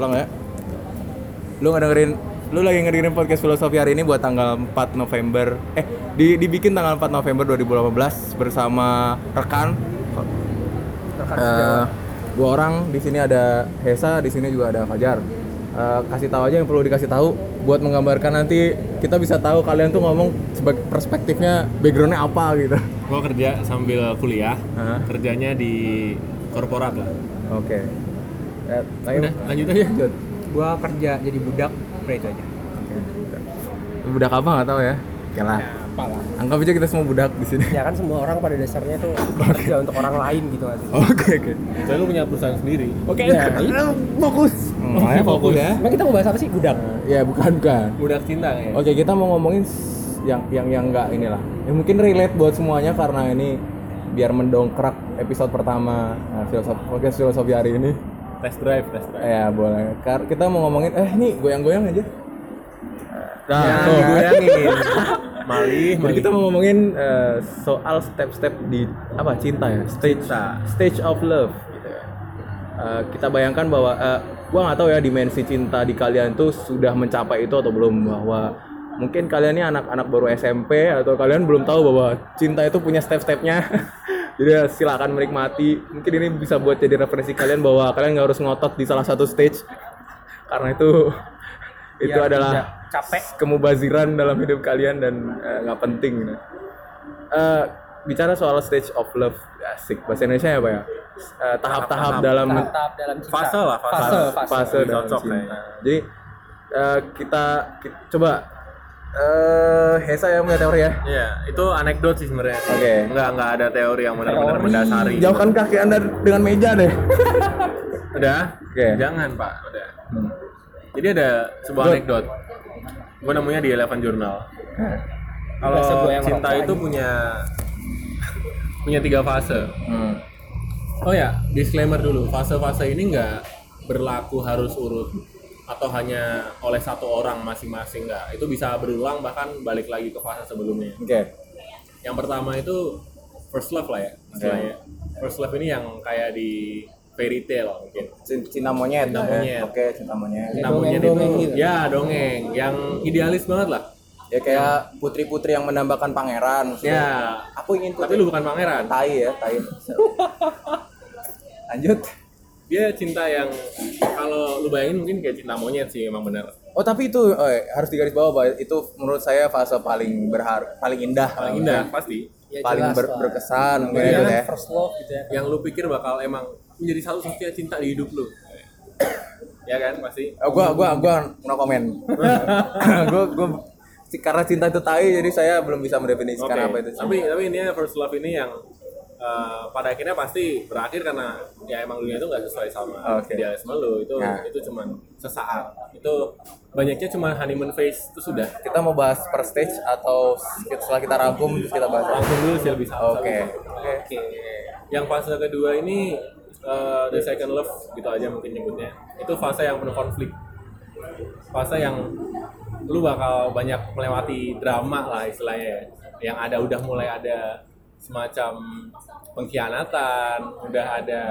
Pulang ya. Lu nggak dengerin lu lagi ngedengerin podcast filosofi hari ini buat tanggal 4 November. Eh di, dibikin tanggal 4 November 2018 bersama rekan. Eh, dua orang. Di sini ada Hesa di sini juga ada Fajar. Eh, kasih tahu aja yang perlu dikasih tahu buat menggambarkan nanti kita bisa tahu kalian tuh ngomong sebagai perspektifnya backgroundnya apa gitu. Gua kerja sambil kuliah, Hah? kerjanya di korporat lah. oke ayo. Udah, lanjut aja. Lanjut. gua kerja jadi budak udah itu aja Oke. budak apa nggak tahu ya oke lah ya apalah anggap aja kita semua budak di sini ya kan semua orang pada dasarnya tuh kerja untuk orang lain gitu kan oke oke Saya lu punya perusahaan sendiri. oke Ya, fokus makanya fokus ya emang kita mau bahas apa sih budak ya bukan bukan Budak cinta ya. Oke, kita mau ngomongin yang yang yang enggak inilah. Ya mungkin relate buat semuanya karena ini biar mendongkrak episode pertama nah, filosofi podcast filosofi hari ini. Test drive, test drive. Ya, boleh. Kar- kita mau ngomongin eh ini goyang-goyang aja. Nah, Ya, tuh. goyangin. Malih, kita mau ngomongin eh, soal step-step di apa cinta ya, stage stage of love gitu ya. Eh, kita bayangkan bahwa eh, gua nggak tahu ya dimensi cinta di kalian tuh sudah mencapai itu atau belum bahwa mungkin kalian ini anak-anak baru SMP atau kalian belum tahu bahwa cinta itu punya step-stepnya. Jadi ya, silakan menikmati. Mungkin ini bisa buat jadi referensi kalian bahwa kalian nggak harus ngotot di salah satu stage karena itu itu Biar adalah capek. kemubaziran dalam hidup kalian dan eh, nggak penting gitu. Eh, bicara soal stage of love asik bahasa Indonesia ya pak ya Eh, tahap-tahap dalam tahap dalam cinta Fase lah, fase. fase fase, fase dalam cinta. Jadi eh, kita, ki- coba eh Hesa yang punya teori ya. Iya, itu anekdot sih sebenarnya. Oke. Enggak, enggak ada teori yang benar-benar Teori. mendasari. Jauhkan kaki anda dengan meja deh. Udah? Oke. Jangan, Pak. Udah. Jadi ada sebuah Good. anekdot. Gue nemunya di Eleven Journal. Kalau gua yang cinta itu aja. punya punya tiga fase. Hmm. Oh ya, disclaimer dulu. Fase-fase ini nggak berlaku harus urut atau hanya oleh satu orang masing-masing nggak. Itu bisa berulang bahkan balik lagi ke fase sebelumnya. Oke. Yang pertama itu first love lah ya, istilahnya. First love ini yang kayak di fairy tale mungkin. Cin- Cinta monyet. Cinta ya. monyet. Oke, cinta monyet. Namanya dongeng-dongeng itu gitu. ya dongeng, yang idealis banget lah. Ya kayak putri-putri yang mendambakan pangeran. maksudnya. Ya, Aku ingin tapi putri. lu bukan pangeran. Tai ya, tai. Lanjut. Dia cinta yang kalau lu bayangin mungkin kayak cinta monyet sih emang bener. Oh tapi itu eh, harus digaris bawah bahwa itu menurut saya fase paling berhar paling indah Paling indah pasti. Ya, paling jelas ber- lah. berkesan mungkin Iya, itu kan ya first love gitu ya Yang lu pikir bakal emang menjadi satu satunya cinta di hidup lu. ya kan pasti. oh, gua gua gua no comment gua gua si- karena cinta itu tai jadi saya belum bisa mendefinisikan Oke. apa itu cinta. Tapi tapi ini first love ini yang eh, pada akhirnya pasti berakhir karena ya emang dunia itu nggak sesuai sama Oke. idealisme lu. Itu Nah. itu cuman sesaat. Itu banyaknya cuma honeymoon phase itu sudah. Kita mau bahas per stage atau setelah kita rangkum terus kita bahas. Langsung dulu sih lebih oke. Oke. Yang fase kedua ini eh, the second love gitu aja mungkin nyebutnya. Itu fase yang penuh konflik. Fase yang lu bakal banyak melewati drama lah istilahnya. Ya. yang ada udah mulai ada semacam pengkhianatan udah ada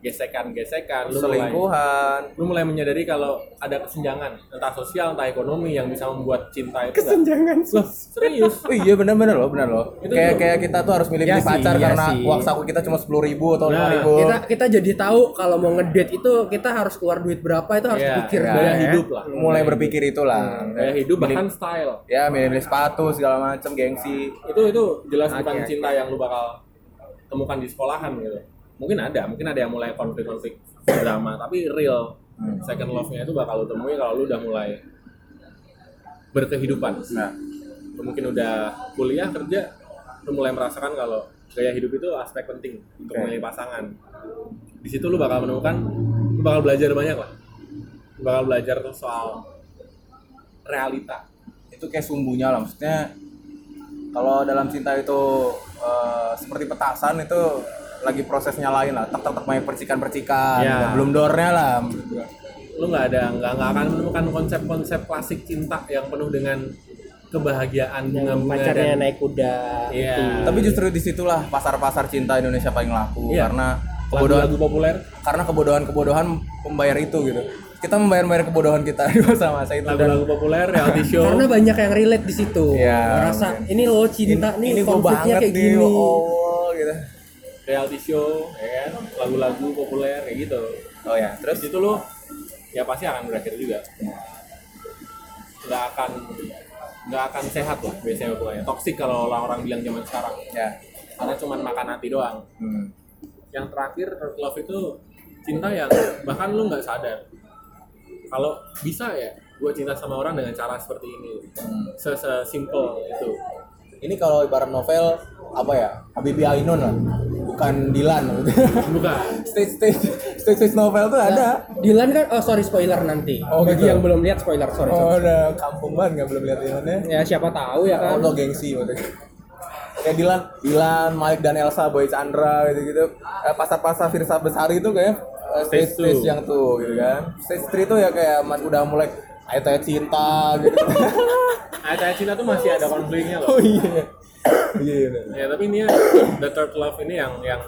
gesekan-gesekan lu mulai selingkuhan lu mulai menyadari kalau ada kesenjangan entah sosial entah ekonomi yang bisa membuat cinta itu kesenjangan serius Oh iya benar-benar loh, benar loh. Itu kayak kayak kita tuh harus milih Ya milih pacar ya karena sih. uang saku kita cuma sepuluh ribu atau lima Nah, ribu. kita kita jadi tahu kalau mau ngedate itu kita harus keluar duit berapa itu harus Iya, pikir iya. dulu. Gaya hidup lah. Mulai berpikir itulah. gaya hidup bahkan style Ya milih-milih sepatu segala macam gengsi. itu itu jelas Oke, bukan oke. cinta yang lu bakal temukan di sekolahan gitu mungkin ada mungkin ada yang mulai konflik-konflik drama tapi real Hmm. second love-nya itu bakal lu temui kalau lu udah mulai berkehidupan. Nah, lu mungkin udah kuliah kerja lu mulai merasakan kalau gaya hidup itu aspek penting untuk Oke. memilih pasangan. Di situ lu bakal menemukan lu bakal belajar banyak lah. Lu bakal belajar soal realita. Itu kayak sumbunya lah maksudnya kalau dalam cinta itu eh, seperti petasan itu lagi prosesnya lain lah tak tak tak main percikan-percikan Ya. belum dornya lah lu nggak ada nggak nggak akan menemukan konsep-konsep klasik cinta yang penuh dengan kebahagiaan bunga-bunga pacarnya dan naik kuda Iya. gitu. tapi justru di situlah pasar-pasar cinta Indonesia paling laku Iya. karena kebodohan lagu populer karena kebodohan-kebodohan pembayar itu gitu kita membayar-bayar kebodohan kita di masa-masa itu lagu-lagu populer reality show Karena banyak yang relate di situ. Iya, Ngerasa ini loh cinta nih ini gue banget kayak nih gini. oh gitu reality show ya kan? Lagu-lagu populer kayak gitu. Oh ya. Terus? Itu lo ya pasti akan berakhir juga. Nggak akan nggak akan sehat lah biasanya pokoknya. Toksik kalau orang-orang bilang zaman sekarang. Ya. Karena cuma makan hati doang. Hmm. yang terakhir love itu cinta yang bahkan lu nggak sadar. Kalau bisa ya gue cinta sama orang dengan cara seperti ini. Hmm. sesimpel itu. Ini kalau ibarat novel apa ya? Habibie Ainun lah bukan Dilan. Bukan. Stage stage stage stage novel tuh ada. Dylan kan oh sorry spoiler nanti. Oh, Bagi gitu. yang belum lihat spoiler sorry. oh sorry. udah kampung banget nggak belum lihat Dilannya. Ya siapa tahu ya oh kan. lo gengsi maksudnya kayak Dilan Dilan Malik dan Elsa Boy Chandra gitu gitu eh, pasar-pasar Firsa Besari itu kayak eh, stage Stage yang tuh gitu kan. Stage 3 itu ya kayak mas udah mulai ayat ayat cinta gitu. Ayat-ayat cinta tuh masih ada konfliknya loh. Oh iya iya iya. ya tapi ini ya, the third love ini yang yang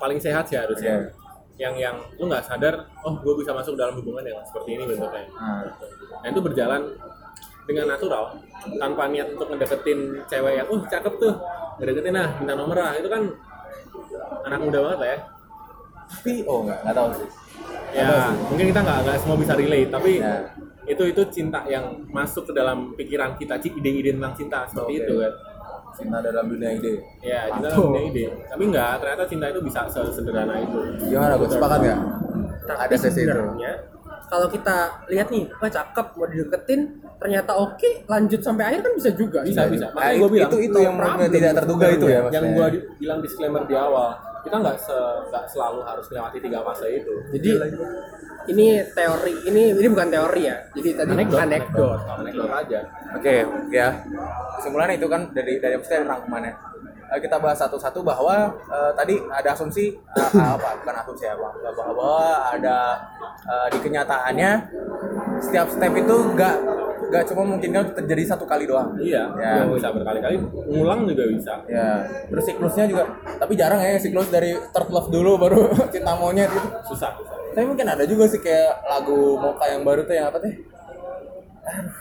paling sehat sih harusnya. Yang yang lu nggak sadar oh gue bisa masuk dalam hubungan yang seperti ini bentuknya. Nah, nah itu berjalan dengan natural tanpa niat untuk ngedeketin cewek yang uh cakep tuh ngedeketin nah minta nomor lah itu kan anak muda banget lah ya. Tapi oh nggak nggak tahu sih. Ya mungkin kita nggak nggak semua bisa relate tapi Ya. itu itu cinta yang masuk ke dalam pikiran kita Ci, ide-ide tentang cinta seperti Oke. itu kan cinta dalam dunia ide. Ya cinta Mantap. punya ide. Tapi nggak ternyata cinta itu bisa sesederhana itu. Gimana gue sepakat nggak? Tapi ada sesi itu. kalau kita lihat nih, wah cakep mau dideketin, ternyata oke, lanjut sampai akhir kan bisa juga. bisa bisa. Nah, makanya gue bilang itu itu yang tidak terduga itu ya yang maksudnya. gue bilang disclaimer di awal kita nggak se- nggak selalu harus melewati tiga fase itu Jadi ini teori, ini ini bukan teori ya. Jadi tadi anekdot anekdot. anekdot aja Oke, ya. Kesimpulan itu kan dari dari dari rangkumannya. Eh, kita bahas satu-satu bahwa eh, tadi ada asumsi eh, apa bukan asumsi ya, bahwa, bahwa ada eh, di kenyataannya setiap step itu nggak nggak cuma memungkinkan untuk terjadi satu kali doang. iya Ya. yang bisa berkali-kali ngulang juga bisa Ya, terus siklusnya juga, tapi jarang ya siklus dari third love dulu baru cinta monyet gitu. susah susah Tapi mungkin ada juga sih kayak lagu Moka yang baru tuh yang apa teh?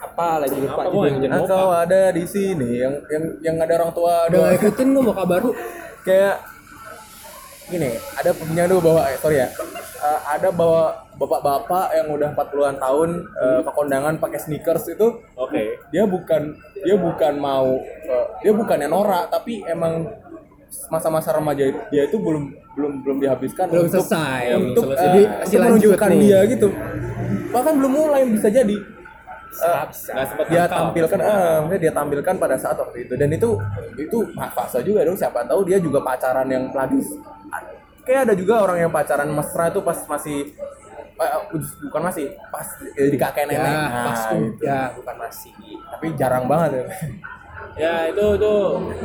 Apa lagi lupa Apa? Jangan Atau ada di sini yang yang yang ada orang tua nggak ikutin lu mau kabar kayak gini ada punya dulu bahwa eh, sorry ya Eh, ada bahwa bapak-bapak yang udah 40-an tahun eh, ke kondangan pakai sneakers itu oke dia bukan dia bukan mau eh, dia bukannya norak tapi emang masa-masa remaja dia itu belum belum belum dihabiskan Belum untuk, selesai. untuk Belum selesai. eh, Jadi, masih menunjukkan nih. dia gitu bahkan belum mulai bisa jadi sempet dia tampilkan maksudnya dia tampilkan pada saat waktu itu dan itu itu fase juga dong siapa tahu dia juga pacaran yang lagi kayak ada juga orang yang pacaran mesra itu pas masih bukan masih pas eh, di kakek nenek. Ya, Nah, pas itu. ya. Bukan masih. tapi jarang banget ya. Ya itu itu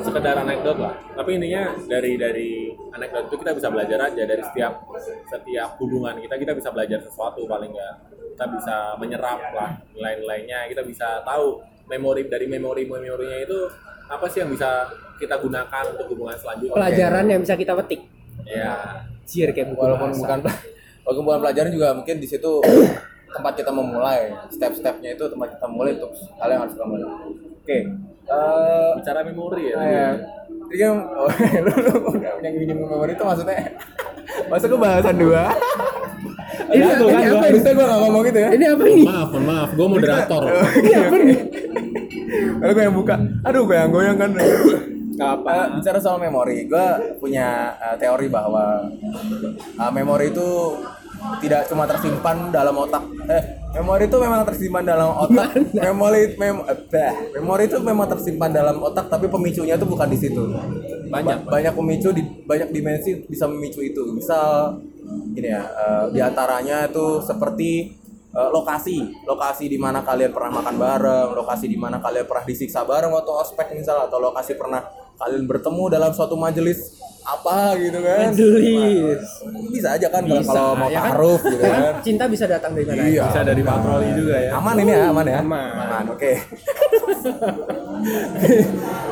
sekedar anekdot lah. Tapi intinya dari dari anekdot itu kita bisa belajar aja. Dari setiap setiap hubungan kita kita bisa belajar sesuatu paling nggak. Kita bisa menyerap lah nilai-nilainya. Kita bisa tahu memori dari memori memorinya itu apa sih yang bisa kita gunakan untuk hubungan selanjutnya. Pelajaran yang bisa kita petik. ya. Cier kayak buku walaupun bahasa. bukan walaupun bukan pelajaran juga mungkin di situ tempat kita memulai step-stepnya itu tempat kita mulai untuk hal yang harus kita mulai oke eh, bicara memori ya Nah, ya. Jadi kan, oh, lu, lu yang minim memori itu maksudnya masuk ke bahasan dua. Ini Ada tuh ini kan, apa gua, ini? gue gak ngomong gitu ya. Ini apa ini? maaf maaf gue moderator Ini apa nih? Lalu gue yang buka, aduh gue yang goyang kan. Apa. Eh, bicara soal memori, gue punya eh, teori bahwa eh, memori itu tidak cuma tersimpan dalam otak. Eh, memori itu memang tersimpan dalam otak. memori mem bah. memori itu memang tersimpan dalam otak, tapi pemicunya itu bukan di situ. Banyak. Ba- banyak pemicu di banyak dimensi bisa memicu itu. Misal gini ya, eh, di antaranya itu seperti eh, lokasi, lokasi di mana kalian pernah makan bareng, lokasi di mana kalian pernah disiksa bareng waktu ospek misal atau lokasi pernah kalian bertemu dalam suatu majelis apa gitu kan Majelis. bisa aja kan kalau- Bisa, kalau mau ya kan? taruh gitu Ya kan? kan Cinta bisa datang dari mana Iya. aja. Bisa dari patroli juga ya. aman ini ya aman ya Aman. oke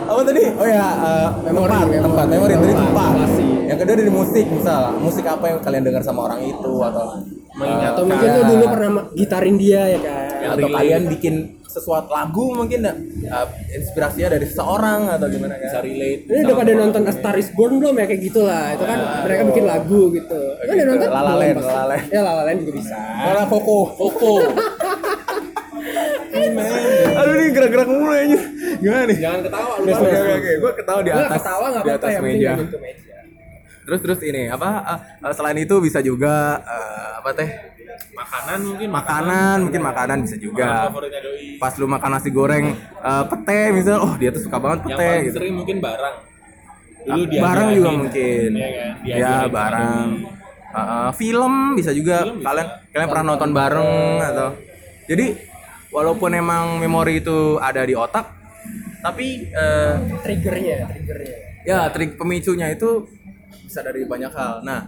apa tadi oh ya eh, Memori, tempat memori. tempat memori tadi Tempat, yang kedua dari musik misal musik apa yang kalian dengar sama orang itu atau Mengingat Atau mungkin lu dulu pernah gitarin dia ya kan. Yang atau kalian bikin sesuatu lagu mungkin eh, inspirasinya dari seseorang atau gimana bisa kan relate. Ini udah pada nonton A Star Is Born belum ya kayak gitulah. Itu kan mereka bikin lagu gitu. Kan udah Gitu, nonton? La La Belum, Land, pasti. La La Land. Ya La La Land juga bisa. Mana Koko Koko Aduh ini gerak-gerak mulu aja Gimana nih? Jangan ketawa lu. Oke oke oke, gue ketawa di atas ketawa enggak di apa-apa yang penting meja. Terus terus ini apa? eh, selain itu bisa juga eh, apa teh? Makanan mungkin Makanan, mungkin makanan bisa Makanan juga. favoritnya doi. Pas lu makan nasi goreng eh, pete misal, oh dia tuh suka banget Yang pete paling gitu. sering mungkin barang. Dulu dia barang juga mungkin. Iya kan? Ya, barang. eh, film bisa juga. Film bisa. Kalian kalian pernah nonton bareng atau jadi walaupun emang memori itu ada di otak, tapi eh, Triggernya, triggernya. ya trik pemicunya itu bisa dari banyak hal. Nah,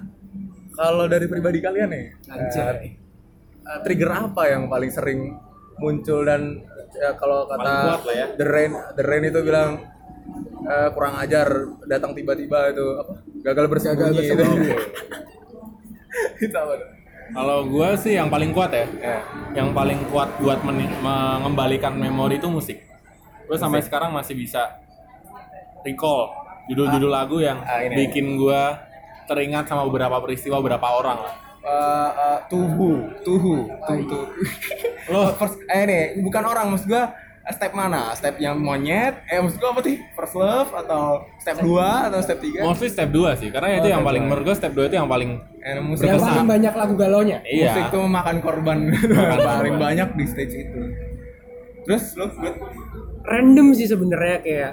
kalau dari pribadi kalian nih, Anjay. eh, trigger apa yang paling sering muncul dan ya, kalau kata ya. The Rain, The Rain itu bilang eh, kurang ajar datang tiba-tiba itu apa? Gagal bersembunyi. itu. itu apa tuh? Kalau gua sih yang paling kuat ya. Ya. Yang paling kuat buat mengembalikan memori itu musik. Gue sampai sekarang masih bisa recall judul-judul lagu yang Ah, ini. bikin gua teringat sama beberapa peristiwa beberapa orang lah. Eh, eh, tuhu, tuhu, tuhu, tuhu. Lo first, eh nih, bukan orang, maksud gua eh, step mana? Step yang monyet? Eh maksud gua apa sih? First love atau step 2 atau step 3? Mostly step 2 sih, karena itu Oh, yang step paling menurut gua step 2 itu yang paling Eh, musik Yang paling banyak lagu galaunya. iya. musik tuh makan korban paling banyak di stage itu. Terus lo? Random sih sebenarnya kayak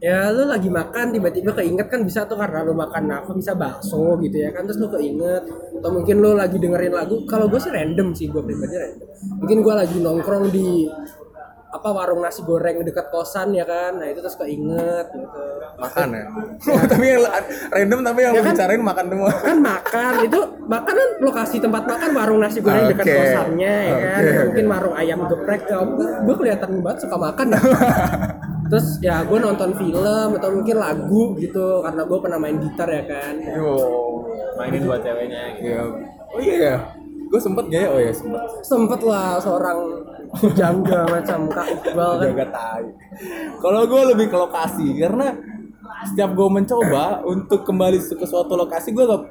ya lu lagi makan tiba-tiba keinget kan bisa tuh karena lu makan apa bisa bakso gitu ya kan terus lu keinget atau mungkin lu lagi dengerin lagu kalau gue sih random sih gue pribadi random mungkin gue lagi nongkrong di apa warung nasi goreng dekat kosan ya kan nah itu terus keinget gitu makan ya. tapi yang random tapi yang Ya kan? bicarain makan semua. kan makan itu makan kan lokasi tempat makan warung nasi goreng dekat Oke. kosannya ya kan mungkin warung ayam geprek gue kelihatan banget suka makan ya terus ya gue nonton film atau mungkin lagu gitu karena gue pernah main gitar ya kan Yo. mainin buat ceweknya gitu. Iya. Oh iya ya. Gue sempet gak ya? Oh iya sempet. sempet lah seorang jangga macam kak Iqbal kan jaga tai. Kalau gue lebih ke lokasi karena setiap gue mencoba untuk kembali ke suatu lokasi gue gak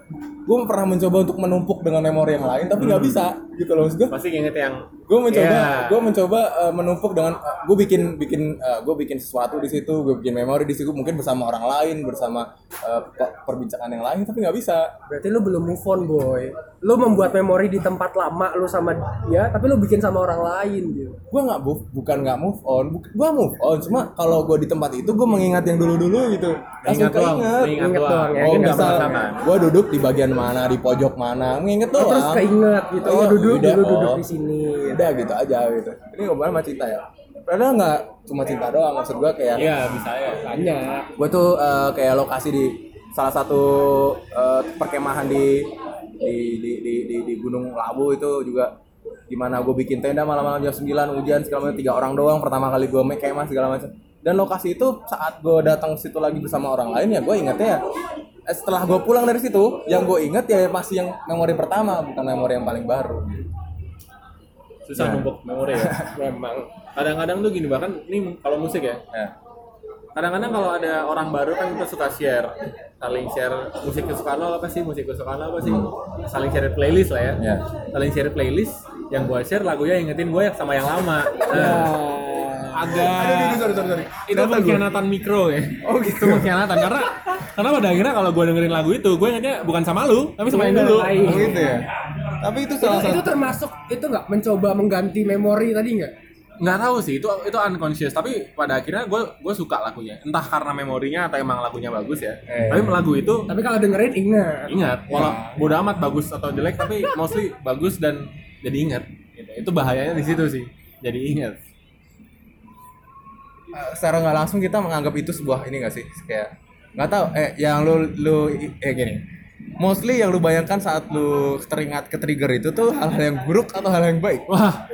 gue pernah mencoba untuk menumpuk dengan memori yang lain tapi nggak bisa gitu loh maksud gue Pasti inget yang gue mencoba Iya. gue mencoba eh, menumpuk dengan gue bikin bikin gue bikin sesuatu di situ gue bikin memori di situ mungkin bersama orang lain bersama eh, pe- perbincangan yang lain tapi nggak bisa. Berarti lu belum move on boy. Lu membuat memori di tempat lama lu sama dia tapi lu bikin sama orang lain gitu. Gue nggak move bukan nggak move on gue move on cuma kalau gue di tempat itu gue mengingat yang dulu dulu gitu. Langsung Ingat doang, keinget. ingat Ingat doang. doang ya, oh misal gue duduk di bagian mana di pojok mana. Menginget Oh, doang. terus keinget gitu oh Iya, duduk udah, dulu duduk oh. di sini. Udah gitu aja gitu. Ini ngomongin sama cinta ya? Padahal nggak cuma cinta doang maksud gue kayak Iya, bisa ya. banyak gue tuh eh, kayak lokasi di salah satu eh, perkemahan di di, di di di di Gunung Lawu itu juga gimana gue bikin tenda malam-malam jam 9 hujan segala macam tiga orang doang pertama kali gue make kemah segala macam dan lokasi itu saat gue datang situ lagi bersama orang lain ya gue ingetnya ya eh, setelah gue pulang dari situ yang gue inget ya masih yang memori pertama bukan memori yang paling baru Susah numpuk memori ya. memang Kadang-kadang tuh gini bahkan ini kalau musik ya. ya Kadang-kadang kalau ada orang baru kan kita suka share, saling share musik kesukaan lo apa sih, musik kesukaan lo apa sih, saling share playlist lah ya. Ya. Saling share playlist, yang gua share lagunya ingetin gue sama yang lama. Nah, agak sorry sorry sorry itu pengkhianatan mikro ya. Oh, gitu. Itu pengkhianatan. Karena karena pada akhirnya kalau gue dengerin lagu itu, gue ingetnya bukan sama lu, tapi sama yang yang dulu. Oh, gitu ya? Tapi itu itu, salah itu satu. termasuk itu nggak? Mencoba mengganti memori tadi nggak? Nggak tahu sih. Itu itu unconscious. Tapi pada akhirnya gue gue suka lagunya. Entah karena memorinya atau emang lagunya bagus ya. Eh. tapi lagu itu tapi kalau dengerin ingat. Ingat. Walau bodo amat bagus atau jelek tapi mostly bagus dan jadi ingat. Gitu. itu bahayanya di situ sih. Jadi ingat secara nggak langsung kita menganggap itu sebuah ini nggak sih? Kayak nggak tahu. Eh yang lu lu eh gini. Mostly yang lu bayangkan saat lu teringat ke trigger itu tuh hal-hal yang buruk atau hal yang baik? Wah,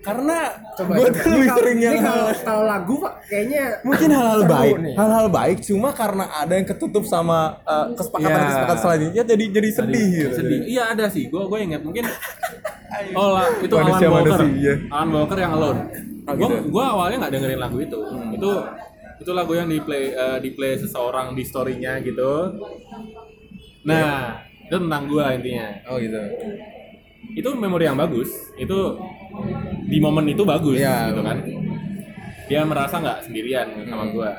karena Coba gue tuh lebih kalau- sering yang kalau hal kalau lagu Pak kayaknya mungkin hal-hal baik. Nih. hal-hal baik cuma karena ada yang ketutup sama uh, kesepakatan Iya. kesepakatan selanjutnya jadi jadi sedih gitu. sedih. Iya ada sih, gue gue ingat. Mungkin Oh lah, itu Manusia Alan Walker. manusia. Alan Walker yang Alone. Oh, Gue gitu. gua awalnya nggak dengerin lagu itu. Itu itu lagu yang di play eh, di play seseorang di storynya gitu. Nah, itu tentang gue intinya. oh gitu Itu memori yang bagus. Itu di momen itu bagus Iya. gitu kan. Dia merasa nggak sendirian sama Hmm. gue.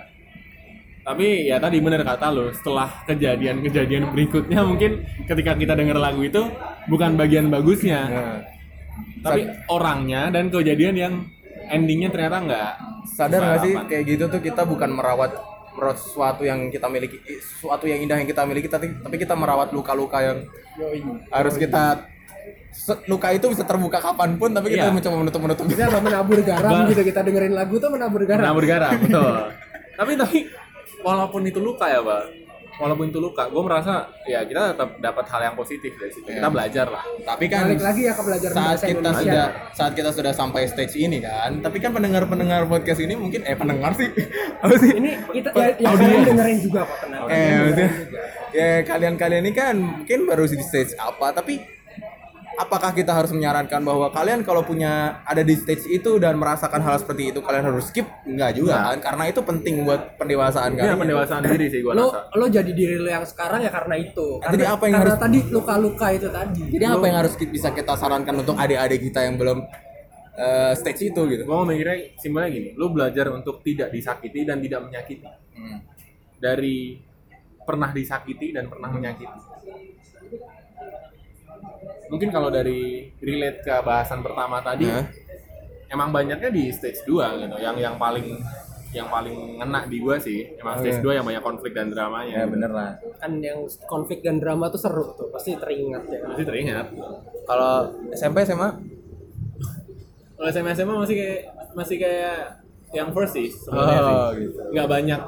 Tapi ya tadi bener kata lo, setelah kejadian-kejadian berikutnya mungkin ketika kita denger lagu itu bukan bagian bagusnya, nah, tapi orangnya dan kejadian yang endingnya ternyata nggak sadar nggak sih kayak gitu tuh kita bukan merawat merawat sesuatu yang kita miliki sesuatu yang indah yang kita miliki tapi tapi kita merawat luka-luka yang harus kita luka itu bisa terbuka kapan pun tapi kita Iya. mencoba menutup menutup kita menabur garam gitu kita dengerin lagu tuh menabur garam. Nah, bergaram betul. Tapi tapi walaupun itu luka ya bang walaupun itu luka gue merasa ya kita tetap dapat hal yang positif dari situ. Kita belajar lah. Tapi kan balik lagi ya ke belajar saat bahasa kita Indonesia. sudah saat kita sudah sampai stage ini kan tapi kan pendengar pendengar podcast ini mungkin eh pendengar sih. Apa sih? Ini kita ya, ya kalian dengerin juga kok tenang eh maksudnya ya kalian kalian ini kan mungkin baru di stage apa tapi apakah kita harus menyarankan bahwa kalian kalau punya ada di stage itu dan merasakan hal seperti itu kalian harus skip? Enggak juga kan? Karena itu penting buat pendewasaan ini kalian. pendewasaan diri sih gue lo rasa. lo jadi diri lo yang sekarang ya karena itu. Nah, karena, jadi apa yang karena harus- tadi luka-luka itu tadi. Jadi apa yang harus bisa kita sarankan untuk adik-adik kita yang belum eh, stage itu gitu? Gue mau mikirnya simpelnya gini lu belajar untuk tidak disakiti dan tidak menyakiti. Hmm. dari pernah disakiti dan pernah menyakiti mungkin kalau dari relate ke bahasan pertama tadi Hah? emang banyaknya di stage 2 gitu. Yang yang paling yang paling ngena di gua sih emang stage 2 yang banyak konflik dan dramanya. Ya bener lah. Kan yang konflik dan drama tuh seru tuh pasti teringat ya. Pasti teringat. Kalau SMP SMA kalau SMA SMA masih kayak masih kayak yang first sih sebenarnya Oh, sih. gitu. nggak banyak.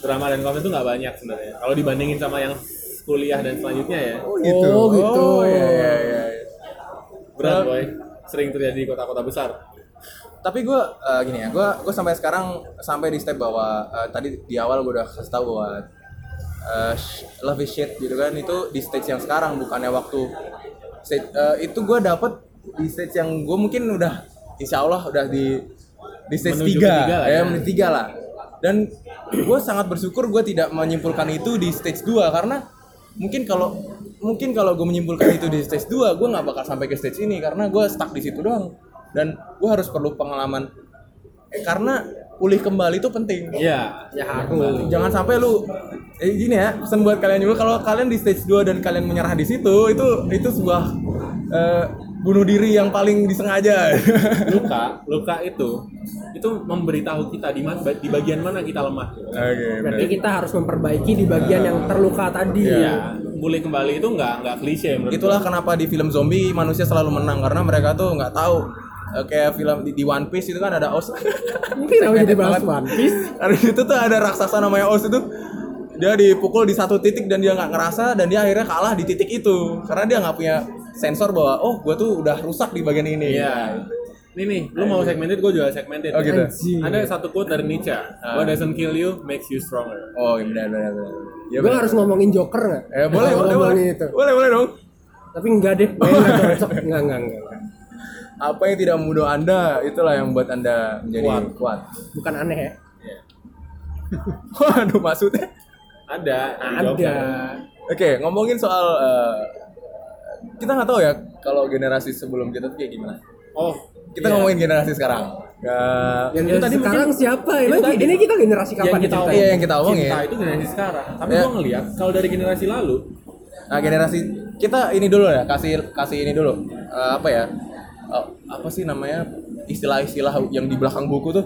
Drama dan konflik tuh nggak banyak sebenarnya. Kalau dibandingin sama yang kuliah dan selanjutnya ya. Oh, gitu. oh ya ya ya berat boy. sering terjadi di kota-kota besar. Tapi gue gini ya gue gue sampai sekarang sampai di step bahwa eh, tadi di awal gue udah kasih tahu bahwa sh- love is shit gitu kan itu di stage yang sekarang bukannya waktu stage, eh, itu gue dapet di stage yang gue mungkin udah insya Allah udah di di stage Menuju tiga. ketiga lah ya, ya. menuju tiga lah. Dan gue sangat bersyukur gue tidak menyimpulkan itu di stage 2 karena mungkin kalau mungkin kalau gue menyimpulkan itu di stage 2 gue nggak bakal sampai ke stage ini karena gue stuck di situ doang. Dan gue harus perlu pengalaman. Eh, karena pulih kembali itu penting. Iya ya harus jangan sampai lu eh, gini ya pesan buat kalian juga kalau kalian di stage 2 dan kalian menyerah di situ itu itu sebuah eh, bunuh diri yang paling disengaja luka luka itu itu memberitahu kita di mana di bagian mana kita lemah. Oke, berarti kita harus memperbaiki di bagian yang terluka tadi Iya, pulih kembali itu nggak nggak klise menurut Itulah kenapa di film zombie manusia selalu menang karena mereka tuh nggak tahu eh, kayak film di, di One Piece itu kan ada Os. mungkin kalau jadi bahas Banget. One Piece Karena itu tuh ada raksasa namanya Os itu dia dipukul di satu titik dan dia nggak ngerasa dan dia akhirnya kalah di titik itu karena dia nggak punya sensor bahwa oh gue tuh udah rusak di bagian ini. Iya. Ini nih, lu mau segmented, gue juga segmented. Oh, gitu. Anjing. Ada satu quote dari Nietzsche. What doesn't kill you makes you stronger. Oh iya benar benar benar. Ya, gue harus ngomongin Joker nggak Eh boleh boleh boleh. itu Boleh boleh dong. tapi enggak deh kayaknya nggak cocok enggak enggak enggak enggak. Apa yang tidak membunuh anda itulah yang membuat anda menjadi Kuat. kuat. bukan aneh ya Waduh maksudnya. Ada. ada. Oke, ngomongin soal eh, kita nggak tahu ya kalau generasi sebelum kita tuh kayak gimana. Oh, Kita iya. ngomongin generasi sekarang. Nggak- yang itu tadi sekarang mungkin- siapa itu emang tadi. ini kita generasi kapan yang kita kita Iya, yang kita omongin. Cinta itu generasi sekarang. Tapi Ya. gue ngeliat kalau dari generasi lalu, Nah, generasi kita ini dulu ya, kasih kasih ini dulu. Eh, apa ya? Eh, apa sih namanya? Istilah-istilah yang di belakang buku tuh?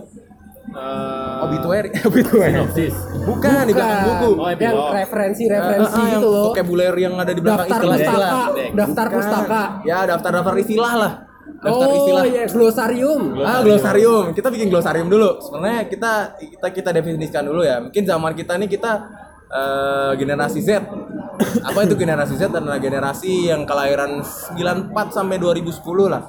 Eh, Obituary, obituary. sinopsis. Bukan, di belakang buku. Oh, yang epilog. referensi-referensi Eh, eh, gitu yang loh Vocabulary yang ada di belakang daftar istilah-istilah. pustaka daftar Bukan. pustaka Ya, daftar-daftar istilah lah. Daftar oh istilah. iya glosarium Ah, glosarium. Kita bikin glosarium dulu. Sebenarnya kita kita kita definisikan dulu ya. Mungkin zaman kita nih kita eh, generasi Z. Apa itu generasi Z? Adalah generasi yang kelahiran 94 sampai 2010 lah.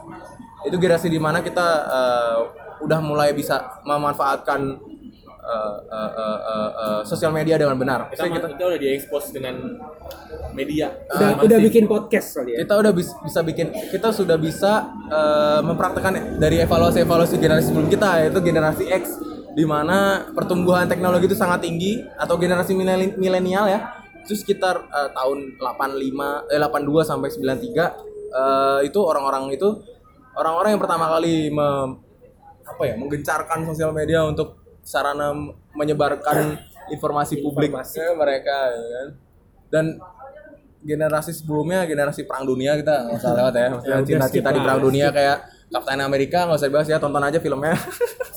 Itu generasi di mana kita eh, udah mulai bisa memanfaatkan eh, eh, eh, eh, eh, sosial media dengan benar. Kita, Maksudnya kita, udah diekspos dengan media. Udah, udah bikin podcast kali ya. kita udah bis- bisa bikin kita sudah bisa eh, mempraktekkan dari evaluasi-evaluasi generasi sebelum kita yaitu generasi X di mana pertumbuhan teknologi itu sangat tinggi atau generasi mileni- milenial ya itu sekitar eh, tahun 85 eh 82 sampai 93 eh, itu orang-orang itu orang-orang yang pertama kali mem- apa ya menggencarkan sosial media untuk sarana menyebarkan informasi publik ke mereka ya kan dan generasi sebelumnya generasi perang dunia kita nggak usah lewat ya maksudnya Ya, cinta-cinta di perang dunia kayak Kapten Amerika nggak usah dibahas ya tonton aja filmnya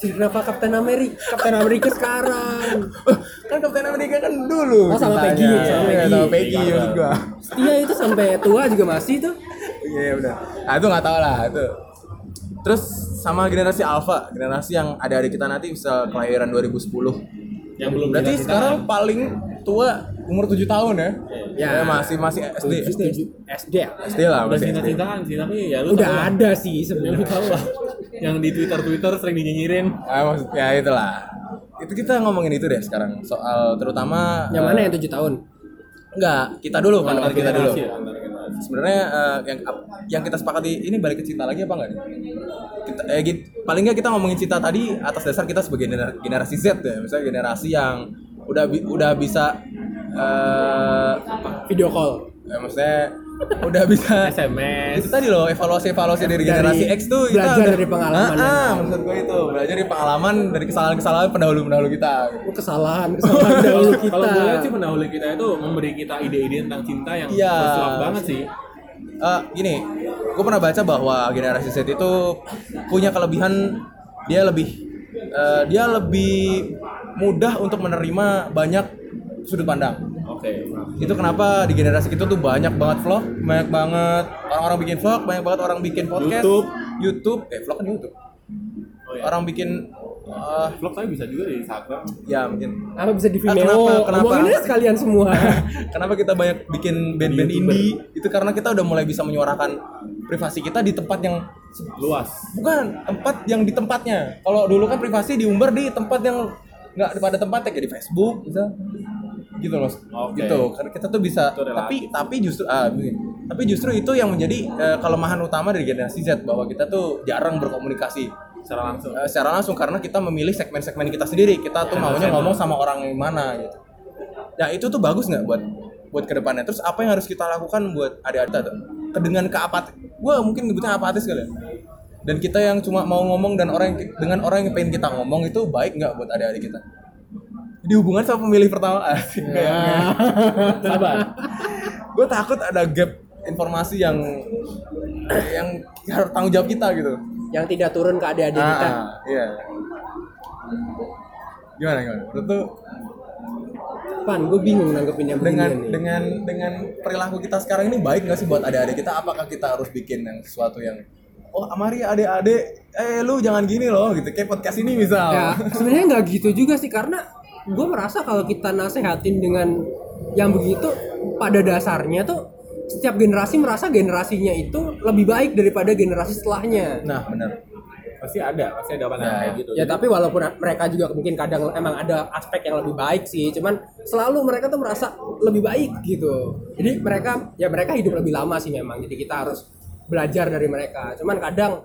Kenapa Kapten Amerika? Kapten Amerika sekarang. kan Kapten Amerika kan dulu Oh, sama. Peggy, sama Iya, Peggy. sama Peggy Iya, maksud gua Setia itu sampai tua juga masih tuh. iya iya, benar nah itu nggak tahu lah itu terus sama generasi Alpha generasi yang adik-adik kita nanti bisa kelahiran 2010 yang belum berarti kita- sekarang paling tua umur 7 tahun ya Ya. Ya, masih masih SD SD. SD ya? SD lah udah masih SD cinta-cintaan sih tapi ya lu Udah tau lah. ada sih yang lu sebenarnya. tahu lah yang di Twitter Twitter sering dinyinyirin Ah, maksudnya itulah. Itu kita ngomongin itu deh sekarang soal terutama Yang eh, mana yang tujuh tahun? Enggak, kita dulu pandangan kita dulu. ya. Sebenarnya eh, yang yang kita sepakati ini balik ke cinta lagi apa enggak? Kita eh, git- paling nggak kita ngomongin cinta tadi atas dasar kita sebagai gener- generasi Z ya, misalnya generasi yang udah udah bisa apa? Video call. Ya, maksudnya udah bisa SMS itu tadi loh evaluasi-evaluasi dari, Dari- generasi X tuh kita belajar udah- dari pengalaman. Ah, ah, maksud gue itu belajar dari pengalaman dari kesalahan-kesalahan pendahulu-pendahulu kita. Oh, kesalahan, kesalahan dahulu kita. kalau gue lihat sih pendahulu kita itu memberi kita ide-ide tentang cinta yang love banget sih Eh, gini, gue pernah baca bahwa generasi Z itu punya kelebihan dia lebih eh, dia lebih mudah untuk menerima banyak sudut pandang. Oke Itu kenapa di generasi kita tuh banyak banget vlog, banyak banget orang-orang bikin vlog, banyak banget orang bikin podcast, YouTube. YouTube, eh vlog kan YouTube. oh, ya. Orang bikin eh, vlog tapi bisa juga di Instagram ya mungkin Apa bisa di Ah, Vimeo? kenapa- kenapa? Ngomongin aja sekalian semua. Kenapa kita banyak bikin band-band indie? Itu karena kita udah mulai bisa menyuarakan privasi kita di tempat yang luas bukan tempat yang di tempatnya. Kalau dulu kan privasi diumbar di tempat yang nggak pada tempatnya kayak di Facebook, bisa gitu loh. Oke. Gitu. Karena kita tuh bisa. Tapi tapi justru ah begini. tapi justru itu yang menjadi eh, kelemahan utama dari generasi Z bahwa kita tuh jarang berkomunikasi secara langsung eh, secara langsung karena kita memilih segmen-segmen kita sendiri. Kita tuh Ya, maunya ngomong sama orang yang mana gitu. Ya itu tuh bagus nggak buat buat ke depannya. Terus apa yang harus kita lakukan buat adik-adik tuh? Dengan keapat, gue mungkin nyebutnya apatis kali ya. Dan kita yang cuma mau ngomong dan orang yang- dengan orang yang pengen kita ngomong itu baik nggak buat adik-adik kita? Di hubungan sama pemilih pertama, asik Ya. sabar gue takut ada gap informasi yang yang harus tanggung jawab kita gitu. Yang tidak turun ke adik-adik kita. Ah, iya. Gimana gimana? Menurut lu Pan, gue bingung nanggepin yang dengan nih. dengan dengan perilaku kita sekarang ini baik nggak sih buat adik-adik kita? Apakah kita harus bikin yang sesuatu yang oh Amari adik-adik, eh lu jangan gini loh gitu kayak podcast ini misal. Ya, sebenarnya nggak gitu juga sih karena gue merasa kalau kita nasehatin dengan yang begitu pada dasarnya tuh setiap generasi merasa generasinya itu lebih baik daripada generasi setelahnya. Nah benar. pasti ada pasti ada pandangan Ya. kayak gitu Ya tapi walaupun mereka juga mungkin kadang emang ada aspek yang lebih baik sih, cuman selalu mereka tuh merasa lebih baik gitu. Jadi mereka ya mereka hidup lebih lama sih memang. Jadi kita harus belajar dari mereka. Cuman kadang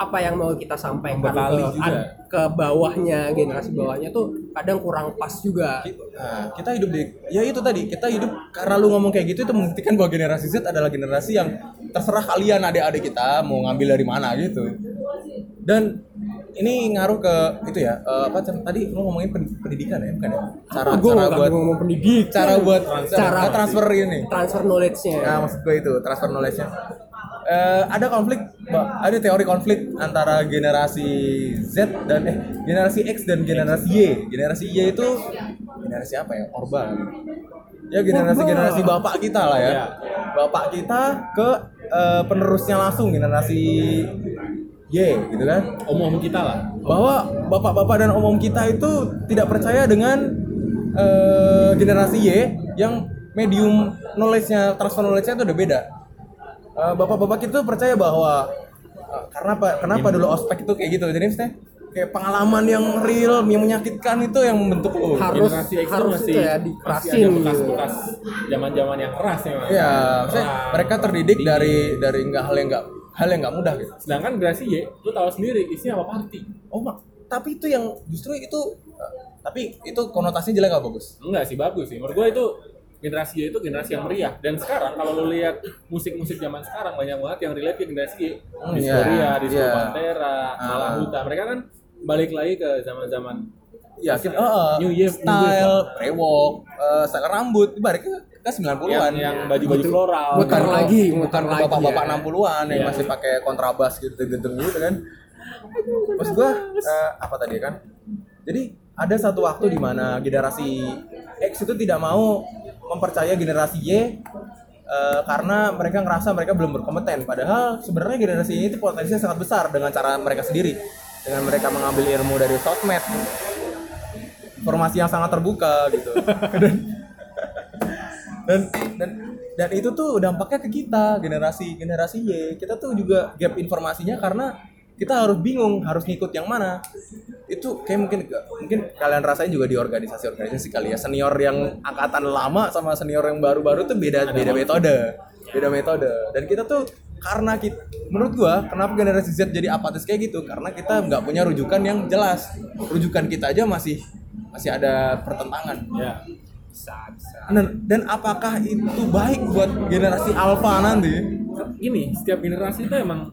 apa yang mau kita sampaikan ke, juga. ke bawahnya generasi bawahnya tuh kadang kurang pas juga. Nah, kita hidup di ya itu tadi kita hidup karena lu ngomong kayak gitu itu membuktikan bahwa generasi Z adalah generasi yang terserah kalian adik-adik kita mau ngambil dari mana gitu dan ini ngaruh ke itu ya eh, apa tadi lu ngomongin pen- pendidikan ya bukan ya cara gue cara buat ngomong pendidik, cara buat Cara- cara transfer ini transfer knowledge-nya. Nah, maksud gue itu transfer knowledge-nya. Eh, ada konflik, ada teori konflik antara generasi Z dan eh generasi X dan generasi Y. Generasi Y itu generasi apa ya? Orba. Ya generasi generasi bapak kita lah ya. Iya. Bapak kita ke eh, penerusnya langsung generasi Y gitu kan om-om kita lah bahwa bapak-bapak dan om-om kita itu tidak percaya dengan eh, generasi Y yang medium knowledge-nya transfer knowledge-nya itu udah beda. Eh, Bapak-bapak itu percaya bahwa eh, karena apa? Kenapa dulu ospek itu kayak gitu? Jadi maksudnya kayak pengalaman yang real, yang menyakitkan itu yang membentuk lo. Harus- generasi X itu harus masih itu ya, masih dikerasin ada bekas-bekas zaman-zaman yang keras ya. Iya, maksudnya mereka terdidik tinggi. dari dari nggak hal yang nggak hal yang nggak mudah gitu. sedangkan generasi Y lu tahu sendiri isinya apa party Oh, mak. Tapi itu yang justru itu eh, tapi itu konotasinya jelek gak bagus? enggak sih bagus sih menurut gua itu generasi Y itu generasi yang meriah dan sekarang kalau lu lihat musik-musik zaman sekarang banyak banget yang relate ke generasi Y Hmm, di iya, Korea, di iya. Pantera. Malahuta mereka kan balik lagi ke zaman-zaman Ya, kita, eh, New Wave, New style, brewok, eh, style rambut, ibarat ke ke 90-an. yang yang baju-baju floral Muter Bukan- lagi, bukan muter lagi bapak-bapak ya. 60-an yang Iya. masih pakai kontrabas gitu gitu gitu kan. Maksud gua eh, apa tadi kan? Jadi ada satu waktu di mana generasi X itu tidak mau mempercaya generasi Y eh, karena mereka ngerasa mereka belum berkompeten. Padahal sebenarnya generasi Y itu potensinya sangat besar dengan cara mereka sendiri. Dengan mereka mengambil ilmu dari sosmed, informasi yang sangat terbuka gitu. dan, dan dan dan itu tuh dampaknya ke kita generasi generasi Y kita tuh juga gap informasinya karena kita harus bingung harus ngikut yang mana. Itu kayak mungkin mungkin kalian rasain juga di organisasi-organisasi kali ya. Senior yang angkatan lama sama senior yang baru-baru tuh beda beda metode. Beda metode. Dan kita tuh karena kita menurut gua kenapa generasi Z jadi apatis kayak gitu? Karena kita nggak punya rujukan yang jelas. Rujukan kita aja masih masih ada pertentangan. Ya. Dan, dan apakah itu baik buat generasi alpha nanti? gini setiap generasi itu emang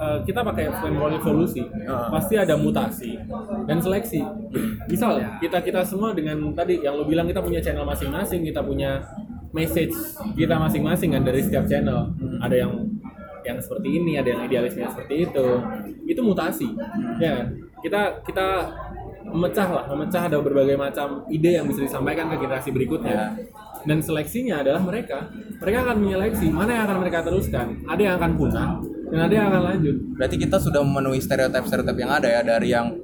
eh, kita pakai framework evolusi. Ah. pasti ada mutasi dan seleksi. Misal kita kita semua dengan tadi yang lo bilang kita punya channel masing-masing kita punya message kita masing-masing kan dari setiap channel. Ada yang yang seperti ini ada yang idealisme seperti itu. Itu mutasi. Ya kan? kita kita memecah lah memecah ada berbagai macam ide yang bisa disampaikan ke generasi berikutnya. Dan seleksinya adalah mereka. Mereka akan menyeleksi mana yang akan mereka teruskan. Ada yang akan punah dan ada yang akan lanjut. Berarti kita sudah memenuhi stereotip-stereotip yang ada ya dari yang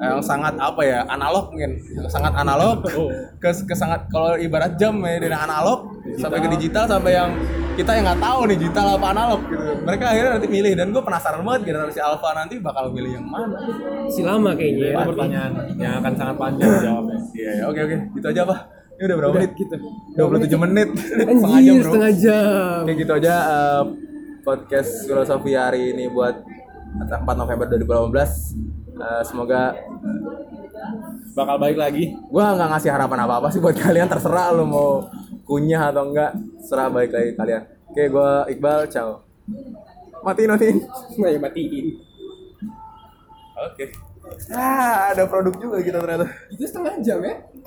yang sangat apa ya analog mungkin. Yang sangat analog Oh. ke, ke sangat kalau ibarat jam ya dari analog sampai ke digital sampai yang kita yang nggak tahu nih digital apa analog gitu. Mereka akhirnya nanti milih dan gue penasaran banget generasi alpha nanti bakal milih yang mana? Si lama kayaknya ya. itu pertanyaan yang akan sangat panjang jawabnya. Iya ya, oke oke. Gitu aja pak. Ini udah berapa menit? gitu. 27 menit. Setengah jam bro. setengah jam. Oke gitu aja eh, podcast filosofi hari ini buat 4 November 2018. Eh, semoga bakal baik lagi gua nggak ngasih harapan apa apa sih buat kalian terserah lu mau kunyah atau enggak serah baik lagi kalian. Oke gua Iqbal ciao. Matiin matiin. Ya matiin. Oke. Ah ada produk juga kita ternyata. Itu setengah jam ya?